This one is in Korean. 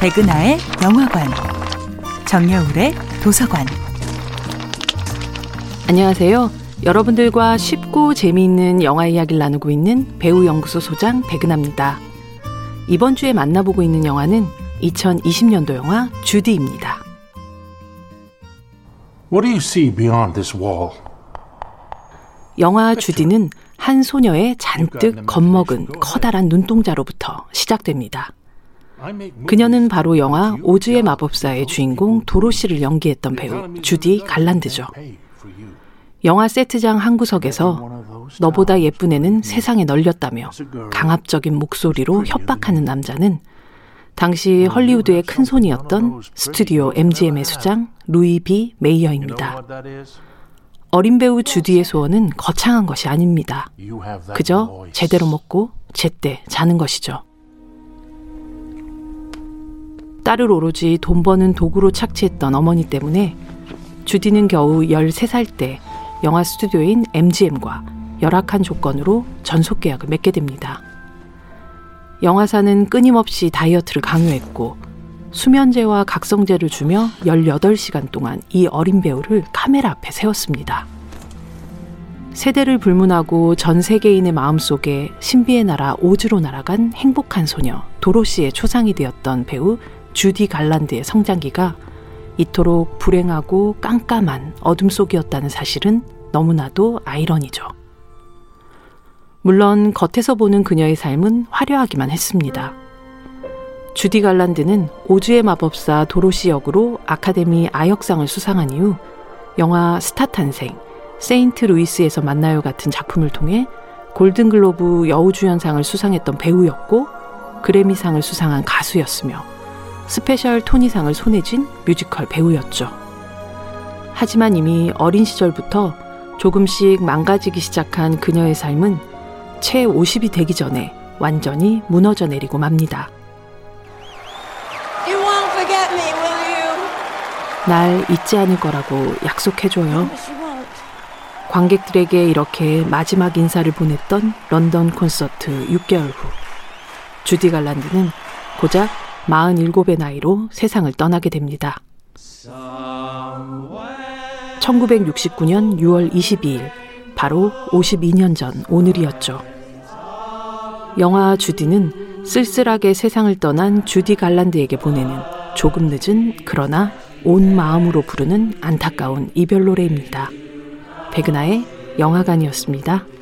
백은하의 영화관, 정여울의 도서관. 안녕하세요. 여러분들과 쉽고 재미있는 영화 이야기를 나누고 있는 배우 연구소 소장 백은하입니다. 이번 주에 만나보고 있는 영화는 2020년도 영화 주디입니다. What do you see beyond this wall? 영화 주디는 한 소녀의 잔뜩 겁먹은 커다란 눈동자로부터 시작됩니다. 그녀는 바로 영화 오즈의 마법사의 주인공 도로시를 연기했던 배우 주디 갈란드죠. 영화 세트장 한 구석에서 너보다 예쁜 애는 세상에 널렸다며 강압적인 목소리로 협박하는 남자는 당시 헐리우드의 큰 손이었던 스튜디오 MGM의 수장 루이 비 메이어입니다. 어린 배우 주디의 소원은 거창한 것이 아닙니다. 그저 제대로 먹고 제때 자는 것이죠. 딸을 오로지 돈 버는 도구로 착취했던 어머니 때문에 주디는 겨우 13살 때 영화 스튜디오인 MGM과 열악한 조건으로 전속 계약을 맺게 됩니다. 영화사는 끊임없이 다이어트를 강요했고 수면제와 각성제를 주며 18시간 동안 이 어린 배우를 카메라 앞에 세웠습니다. 세대를 불문하고 전 세계인의 마음속에 신비의 나라 오즈로 날아간 행복한 소녀 도로시의 초상이 되었던 배우 주디 갈란드의 성장기가 이토록 불행하고 깜깜한 어둠 속이었다는 사실은 너무나도 아이러니죠. 물론 겉에서 보는 그녀의 삶은 화려하기만 했습니다. 주디 갈란드는 오즈의 마법사 도로시 역으로 아카데미 아역상을 수상한 이후 영화 스타 탄생, 세인트 루이스에서 만나요 같은 작품을 통해 골든글로브 여우주연상을 수상했던 배우였고 그래미상을 수상한 가수였으며 스페셜 토니상을 손에 쥔 뮤지컬 배우였죠. 하지만 이미 어린 시절부터 조금씩 망가지기 시작한 그녀의 삶은 채 50이 되기 전에 완전히 무너져 내리고 맙니다. 날 잊지 않을 거라고 약속해줘요. 관객들에게 이렇게 마지막 인사를 보냈던 런던 콘서트 6개월 후, 주디 갈란드는 고작 47의 나이로 세상을 떠나게 됩니다. 1969년 6월 22일, 바로 52년 전 오늘이었죠. 영화 주디는 쓸쓸하게 세상을 떠난 주디 갈란드에게 보내는 조금 늦은 그러나 온 마음으로 부르는 안타까운 이별 노래입니다. 백은하의 영화관이었습니다.